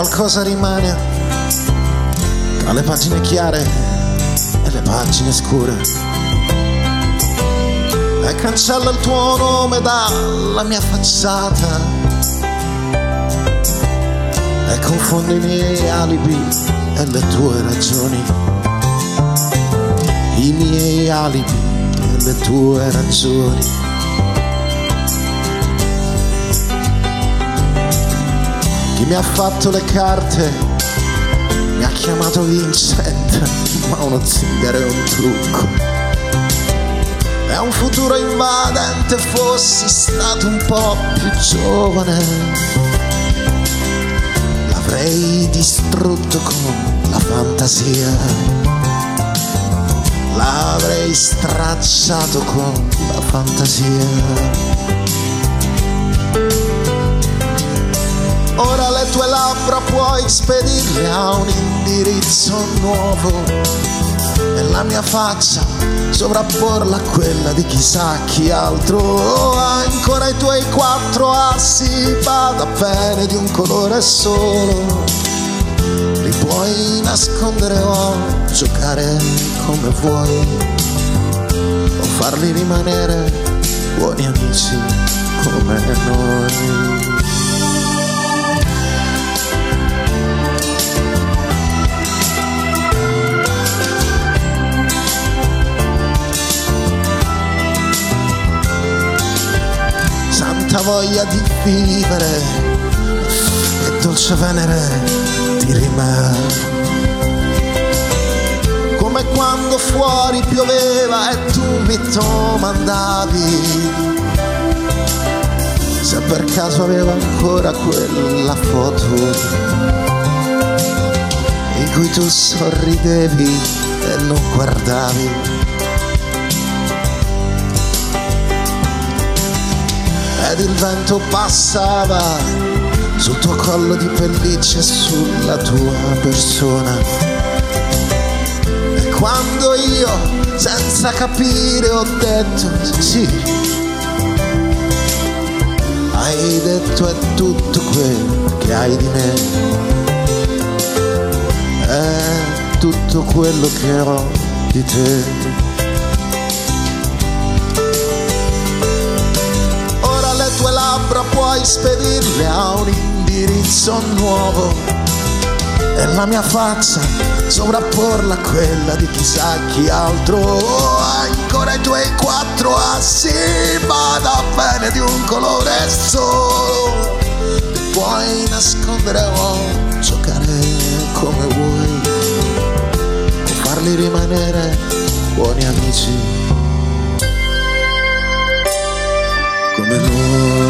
qualcosa rimane tra le pagine chiare e le pagine scure. E cancella il tuo nome dalla mia facciata. E confonde i miei alibi e le tue ragioni. I miei alibi e le tue ragioni. Chi mi ha fatto le carte mi ha chiamato vincente, ma uno zingaro è un trucco. È un futuro invadente, fossi stato un po' più giovane. L'avrei distrutto con la fantasia. L'avrei stracciato con la fantasia. Le tue labbra puoi spedirle a un indirizzo nuovo e la mia faccia sovrapporla a quella di chissà chi altro. Ancora i tuoi quattro assi, vada bene di un colore solo. Li puoi nascondere o giocare come vuoi o farli rimanere buoni amici come noi. Voglia di vivere e dolce venere di rimane. Come quando fuori pioveva e tu mi domandavi se per caso avevo ancora quella foto in cui tu sorridevi e non guardavi ed il vento passava sul tuo collo di pelliccia e sulla tua persona. E quando io, senza capire, ho detto sì, hai detto è tutto quel che hai di me, è tutto quello che ho di te. Puoi spedirle a un indirizzo nuovo. E la mia faccia sovrapporla a quella di chissà chi altro. Ancora i tuoi quattro assi vada bene di un colore solo. Puoi nascondere o giocare come vuoi. O farli rimanere buoni amici. Come noi.